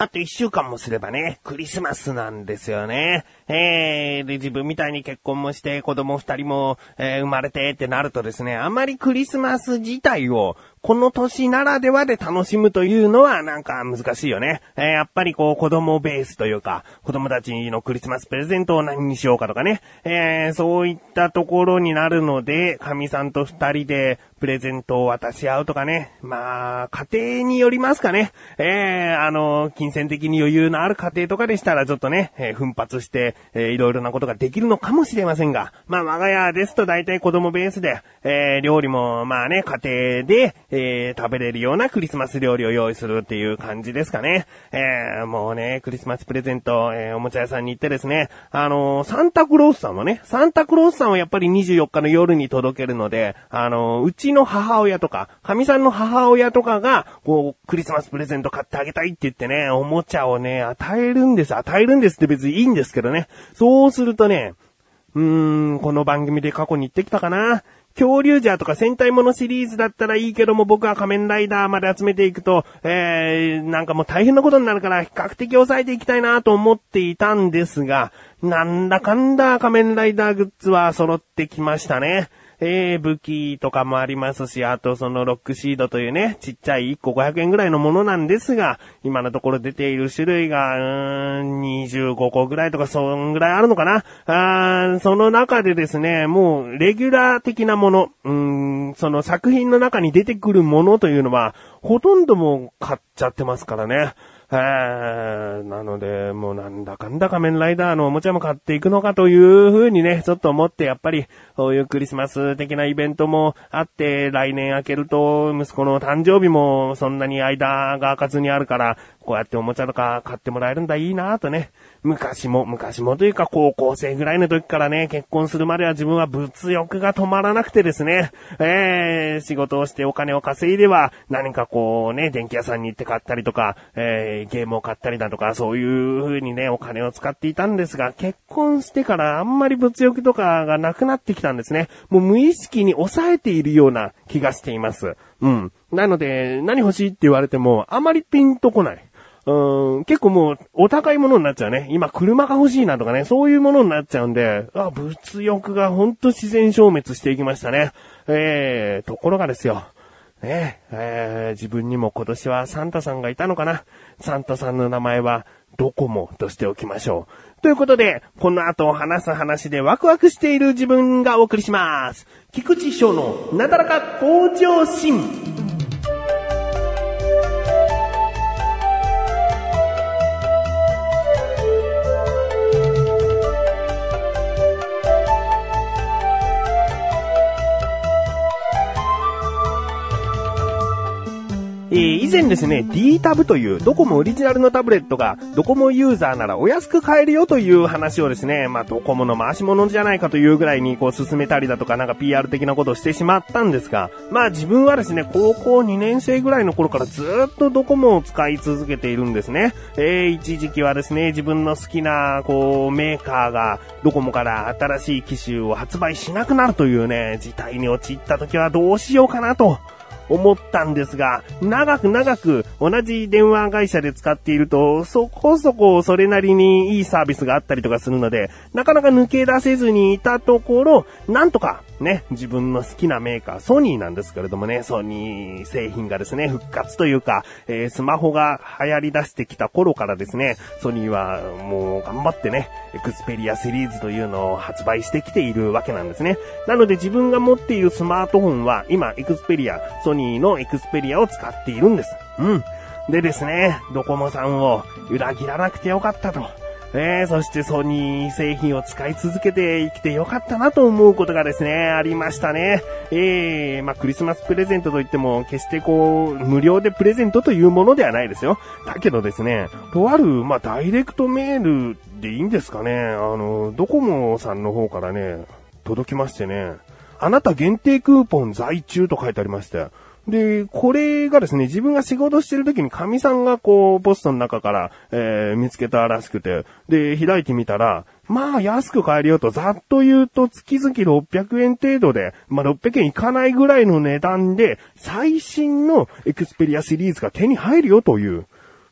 あと一週間もすればね、クリスマスなんですよね。えー、で、自分みたいに結婚もして子供二人も、えー、生まれてってなるとですね、あまりクリスマス自体をこの年ならではで楽しむというのはなんか難しいよね。えー、やっぱりこう子供ベースというか、子供たちのクリスマスプレゼントを何にしようかとかね。えー、そういったところになるので、神さんと二人でプレゼントを渡し合うとかね。まあ、家庭によりますかね。えー、あの、金銭的に余裕のある家庭とかでしたらちょっとね、えー、奮発して、えー、いろいろなことができるのかもしれませんが、まあ我が家ですと大体子供ベースで、えー、料理もまあね、家庭で、ー、食べれるようなクリスマス料理を用意するっていう感じですかね。えー、もうね、クリスマスプレゼント、えー、おもちゃ屋さんに行ってですね、あのー、サンタクロースさんもね、サンタクロースさんはやっぱり24日の夜に届けるので、あのー、うちの母親とか、神さんの母親とかが、こう、クリスマスプレゼント買ってあげたいって言ってね、おもちゃをね、与えるんです。与えるんですって別にいいんですけどね。そうするとね、うーん、この番組で過去に言ってきたかな。恐竜ジャーとか戦隊ものシリーズだったらいいけども僕は仮面ライダーまで集めていくと、えー、なんかもう大変なことになるから比較的抑えていきたいなと思っていたんですが、なんだかんだ仮面ライダーグッズは揃ってきましたね。えー、武器とかもありますし、あとそのロックシードというね、ちっちゃい1個500円ぐらいのものなんですが、今のところ出ている種類が、うーん、25個ぐらいとか、そんぐらいあるのかなあーその中でですね、もう、レギュラー的なもの、うーん、その作品の中に出てくるものというのは、ほとんどもう買っちゃってますからね。えー、なので、もうなんだかんだ仮面ライダーのおもちゃも買っていくのかというふうにね、ちょっと思って、やっぱり、こういうクリスマス的なイベントもあって、来年明けると、息子の誕生日もそんなに間が空かずにあるから、こうやっておもちゃとか買ってもらえるんだ、いいなとね。昔も、昔もというか高校生ぐらいの時からね、結婚するまでは自分は物欲が止まらなくてですね、えー、仕事をしてお金を稼いでは、何かこうね、電気屋さんに行って買ったりとか、えー、ゲームを買ったりだとか、そういう風にね、お金を使っていたんですが、結婚してからあんまり物欲とかがなくなってきたんですね。もう無意識に抑えているような気がしています。うん。なので、何欲しいって言われても、あまりピンとこない。うん、結構もう、お高いものになっちゃうね。今、車が欲しいなとかね、そういうものになっちゃうんで、あ、物欲がほんと自然消滅していきましたね。えー、ところがですよ。ねえー、自分にも今年はサンタさんがいたのかなサンタさんの名前は、ドコモとしておきましょう。ということで、この後話す話でワクワクしている自分がお送りします。菊池翔のなだらか向上心。前ですね、D タブというドコモオリジナルのタブレットがドコモユーザーならお安く買えるよという話をですね、まあドコモの回し物じゃないかというぐらいにこう進めたりだとかなんか PR 的なことをしてしまったんですが、まあ自分はですね、高校2年生ぐらいの頃からずっとドコモを使い続けているんですね。えー、一時期はですね、自分の好きなこうメーカーがドコモから新しい機種を発売しなくなるというね、事態に陥った時はどうしようかなと。思ったんですが、長く長く同じ電話会社で使っていると、そこそこそれなりにいいサービスがあったりとかするので、なかなか抜け出せずにいたところ、なんとかね、自分の好きなメーカー、ソニーなんですけれどもね、ソニー製品がですね、復活というか、えー、スマホが流行り出してきた頃からですね、ソニーはもう頑張ってね、エクスペリアシリーズというのを発売してきているわけなんですね。なので自分が持っているスマートフォンは、今、エクスペリア、ソニーのエクスペリアを使っているんです。うん。でですね、ドコモさんを裏切らなくてよかったと。えー、そしてソニー製品を使い続けて生きてよかったなと思うことがですね、ありましたね。えー、まあ、クリスマスプレゼントといっても、決してこう、無料でプレゼントというものではないですよ。だけどですね、とある、まあ、ダイレクトメールでいいんですかね、あの、ドコモさんの方からね、届きましてね、あなた限定クーポン在中と書いてありまして、で、これがですね、自分が仕事してる時にカミさんがこう、ポストの中から、えー、見つけたらしくて、で、開いてみたら、まあ、安く買えるよと、ざっと言うと、月々600円程度で、まあ、600円いかないぐらいの値段で、最新のエクスペリアシリーズが手に入るよという、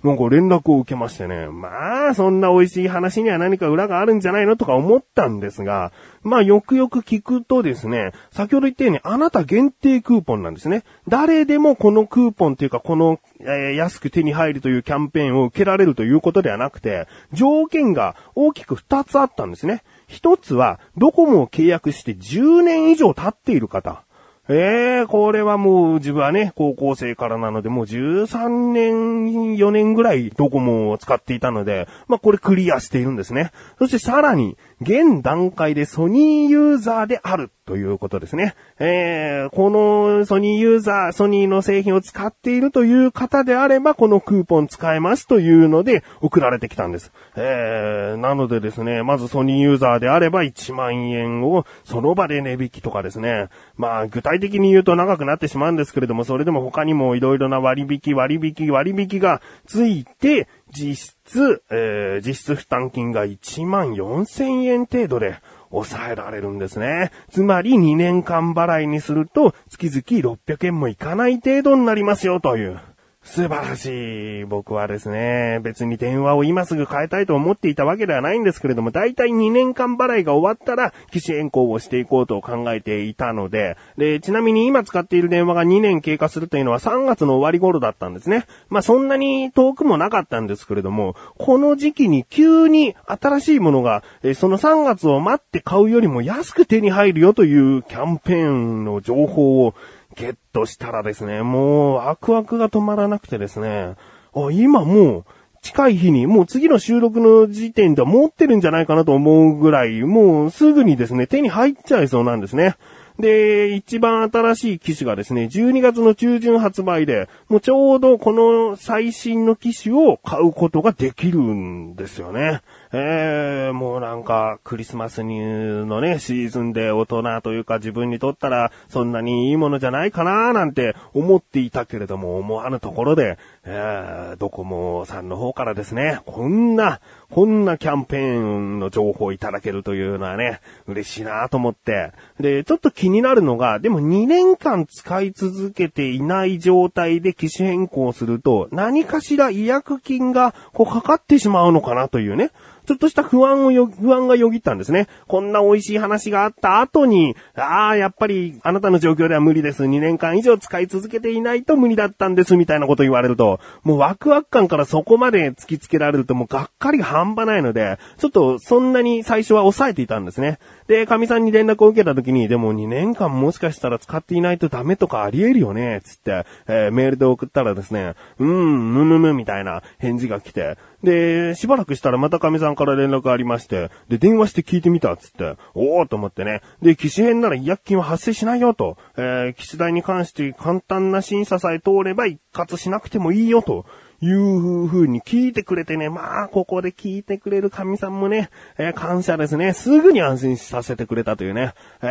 なんか連絡を受けましてね。まあ、そんな美味しい話には何か裏があるんじゃないのとか思ったんですが、まあ、よくよく聞くとですね、先ほど言ったようにあなた限定クーポンなんですね。誰でもこのクーポンというか、この、えー、安く手に入るというキャンペーンを受けられるということではなくて、条件が大きく2つあったんですね。1つは、ドコモを契約して10年以上経っている方。ええー、これはもう自分はね、高校生からなので、もう13年、4年ぐらいドコモを使っていたので、まあこれクリアしているんですね。そしてさらに、現段階でソニーユーザーであるということですね。えー、このソニーユーザー、ソニーの製品を使っているという方であれば、このクーポン使えますというので送られてきたんです。えー、なのでですね、まずソニーユーザーであれば1万円をその場で値引きとかですね。まあ具体的に言うと長くなってしまうんですけれども、それでも他にも色々な割引、割引、割引がついて、実質、えー、実質負担金が1万4000円程度で抑えられるんですね。つまり2年間払いにすると月々600円もいかない程度になりますよという。素晴らしい。僕はですね、別に電話を今すぐ変えたいと思っていたわけではないんですけれども、だいたい2年間払いが終わったら、機種変更をしていこうと考えていたので、で、ちなみに今使っている電話が2年経過するというのは3月の終わり頃だったんですね。まあそんなに遠くもなかったんですけれども、この時期に急に新しいものが、その3月を待って買うよりも安く手に入るよというキャンペーンの情報をゲットしたらですね、もうワクワクが止まらなくてですね、あ、今もう、近い日に、もう次の収録の時点では持ってるんじゃないかなと思うぐらい、もうすぐにですね、手に入っちゃいそうなんですね。で、一番新しい機種がですね、12月の中旬発売で、もうちょうどこの最新の機種を買うことができるんですよね。えー、もうなんか、クリスマスにのね、シーズンで大人というか自分にとったら、そんなにいいものじゃないかななんて思っていたけれども、思わぬところで、えー、ドコモさんの方からですね、こんな、こんなキャンペーンの情報をいただけるというのはね、嬉しいなと思って。で、ちょっと気になるのが、でも2年間使い続けていない状態で機種変更すると、何かしら違約金がこうかかってしまうのかなというね。ちょっとした不安をよ、不安がよぎったんですね。こんな美味しい話があった後に、ああ、やっぱりあなたの状況では無理です。2年間以上使い続けていないと無理だったんです、みたいなこと言われると、もうワクワク感からそこまで突きつけられるともうがっかり半端ないので、ちょっとそんなに最初は抑えていたんですね。で、神さんに連絡を受けた時に、でも2年間もしかしたら使っていないとダメとかあり得るよね、つって、えー、メールで送ったらですね、うん、むむむみたいな返事が来て、で、しばらくしたらまた神さんから連絡ありまして、で、電話して聞いてみたっつって、おーと思ってね。で、機種変なら違約金は発生しないよと、えー、機種代に関して簡単な審査さえ通れば一括しなくてもいいよと。いう風に聞いてくれてね、まあ、ここで聞いてくれる神さんもね、えー、感謝ですね。すぐに安心させてくれたというね。え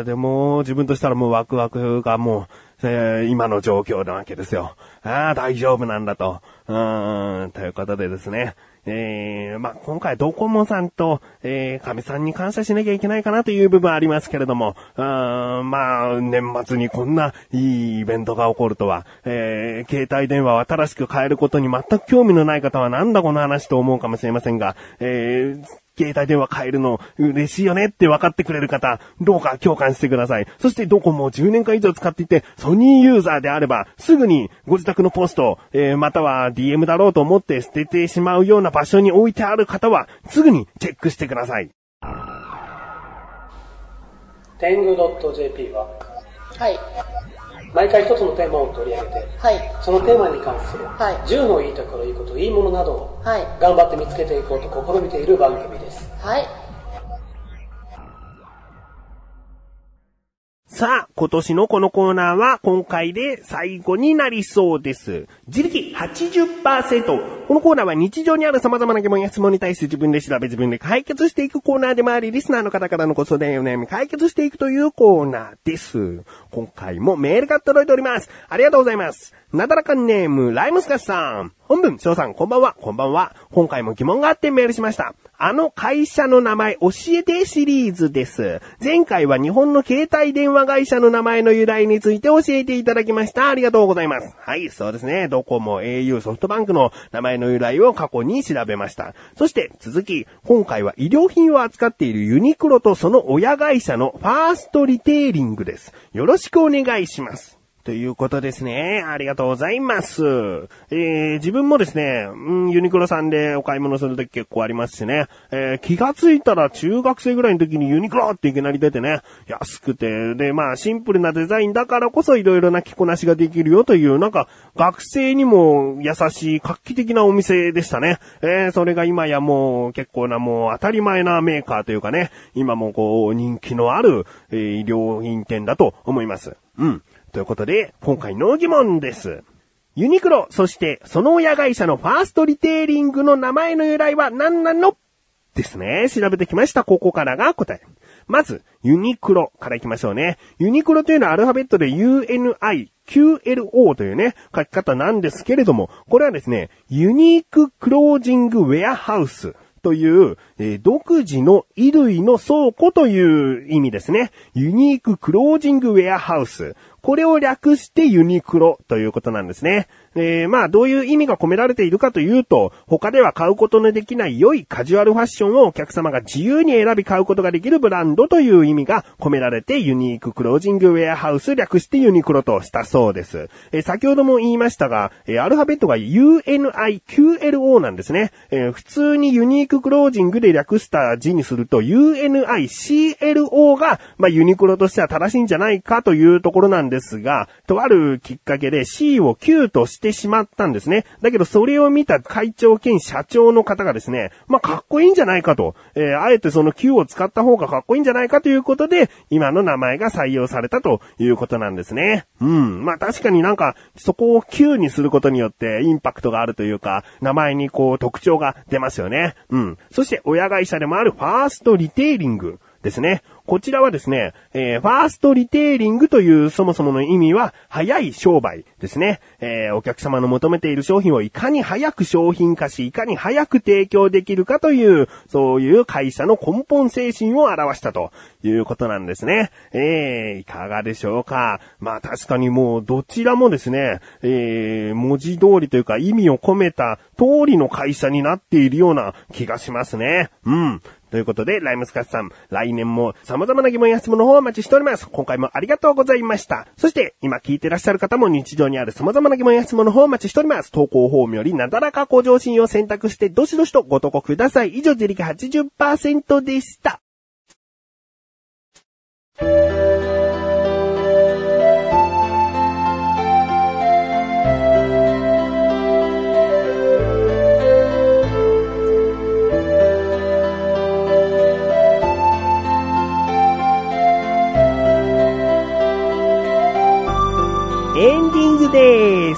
ー、でも、自分としたらもうワクワクがもう、えー、今の状況なわけですよ。ああ、大丈夫なんだと。うん、ということでですね。えー、まあ、今回ドコモさんと、えー、神さんに感謝しなきゃいけないかなという部分ありますけれども、うーん、まあ、年末にこんないいイベントが起こるとは、えー、携帯電話を新しく変えることに全く興味のない方はなんだこの話と思うかもしれませんが、えー、携帯電話変えるの嬉しいよねって分かってくれる方、どうか共感してください。そしてどこも10年間以上使っていて、ソニーユーザーであれば、すぐにご自宅のポスト、えー、または DM だろうと思って捨ててしまうような場所に置いてある方は、すぐにチェックしてください。天狗 .jp は、はい。毎回一つのテーマを取り上げて、はい、そのテーマに関する、はい、10のいいところ、いいこと、いいものなどを、はい、頑張って見つけていこうと試みている番組です。はい。さあ、今年のこのコーナーは今回で最後になりそうです。自力80%、このコーナーは日常にある様々な疑問や質問に対して自分で調べ自分で解決していくコーナーでもあり、リスナーの方からのご相談やお悩み解決していくというコーナーです。今回もメールが届いております。ありがとうございます。なだらかネーム、ライムスカスさん。本文、翔さん、こんばんは、こんばんは。今回も疑問があってメールしました。あの会社の名前教えてシリーズです。前回は日本の携帯電話会社の名前の由来について教えていただきました。ありがとうございます。はい、そうですね。ドコモ、au、ソフトバンクの名前の由来を過去に調べました。そして続き、今回は医療品を扱っているユニクロとその親会社のファーストリテイリングです。よろしくお願いします。ということですね。ありがとうございます。えー、自分もですね、うん、ユニクロさんでお買い物するとき結構ありますしね、えー、気がついたら中学生ぐらいの時にユニクロっていきなり出てね、安くて、で、まあシンプルなデザインだからこそいろいろな着こなしができるよという、なんか学生にも優しい画期的なお店でしたね。えー、それが今やもう結構なもう当たり前なメーカーというかね、今もこう人気のある、えー、医療品店だと思います。うん。ということで、今回の疑問です。ユニクロ、そしてその親会社のファーストリテイリングの名前の由来は何なの？ですね。調べてきました。ここからが答え。まず、ユニクロからいきましょうね。ユニクロというのはアルファベットで UNI、QLO というね、書き方なんですけれども、これはですね、ユニーククロージングウェアハウスという、えー、独自の衣類の倉庫という意味ですね。ユニーククロージングウェアハウス。これを略してユニクロということなんですね。えー、まあ、どういう意味が込められているかというと、他では買うことのできない良いカジュアルファッションをお客様が自由に選び買うことができるブランドという意味が込められてユニーククロージングウェアハウス略してユニクロとしたそうです。えー、先ほども言いましたが、えー、アルファベットが UNIQLO なんですね。えー、普通にユニーククロージングで略した字にすると UNICLO が、まあ、ユニクロとしては正しいんじゃないかというところなんですが、とあるきっかけで C を Q としてしまったんですね。だけどそれを見た会長兼社長の方がですね、まあ、かっこいいんじゃないかと、えー、あえてその Q を使った方がかっこいいんじゃないかということで、今の名前が採用されたということなんですね。うん。まあ、確かになんか、そこを Q にすることによってインパクトがあるというか、名前にこう特徴が出ますよね。うん。そして親会社でもあるファーストリテイリングですね。こちらはですね、えー、ファーストリテイリングというそもそもの意味は、早い商売ですね。えー、お客様の求めている商品をいかに早く商品化し、いかに早く提供できるかという、そういう会社の根本精神を表したということなんですね。えー、いかがでしょうか？まあ確かにもうどちらもですね、えー、文字通りというか意味を込めた通りの会社になっているような気がしますね。うん。ということで、ライムスカスさん、来年も様々な疑問や質問の方をお待ちしております。今回もありがとうございました。そして、今聞いてらっしゃる方も日常にある様々な疑問や質問の方をお待ちしております。投稿フォームよりなだらか向上心を選択して、どしどしとご投稿ください。以上、自力80%でした。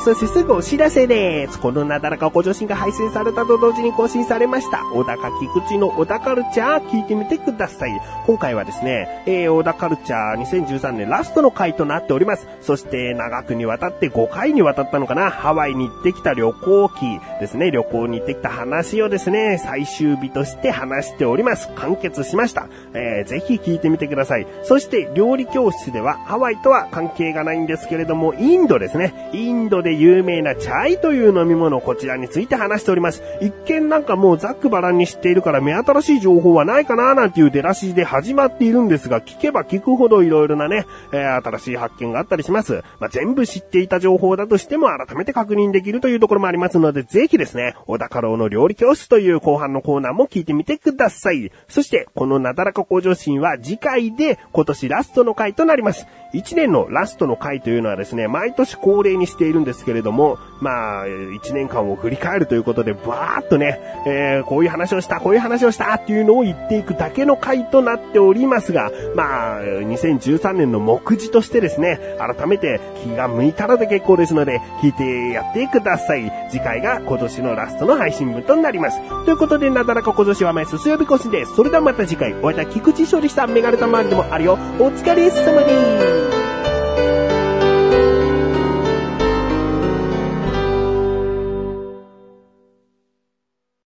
そしてすぐお知らせです。このなだらかご助身が配信されたと同時に更新されました。小高菊池の小田カルチャー聞いてみてください。今回はですね、えー、小田カルチャー2013年ラストの回となっております。そして長くにわたって5回にわたったのかな、ハワイに行ってきた旅行記ですね、旅行に行ってきた話をですね、最終日として話しております。完結しました。えー、ぜひ聞いてみてください。そして料理教室ではハワイとは関係がないんですけれども、インドですね。インドで有名なチャイという飲み物、こちらについて話しております。一見なんかもうざっくばらんに知っているから目新しい情報はないかななんていう出だしで始まっているんですが、聞けば聞くほどいろいろなね、えー、新しい発見があったりします。まあ、全部知っていた情報だとしても改めて確認できるというところもありますので、ぜひですね、小高郎の料理教室という後半のコーナーも聞いてみてください。そして、このなだらか向上心は次回で今年ラストの回となります。1年のラストの回というのはですね、毎年恒例にしているんですけれども、まあ、1年間を振り返るということで、バーっとね、えー、こういう話をした、こういう話をしたっていうのを言っていくだけの回となっておりますが、まあ、2013年の目次としてですね、改めて気が向いたらで結構ですので、聞いてやってください。次回が今年のラストの配信分となります。ということで、なだらか今年は前すすよびこしです。それではまた次回、お会いいた菊池勝利したメガネたまわりでもあるよ。お疲れ様です。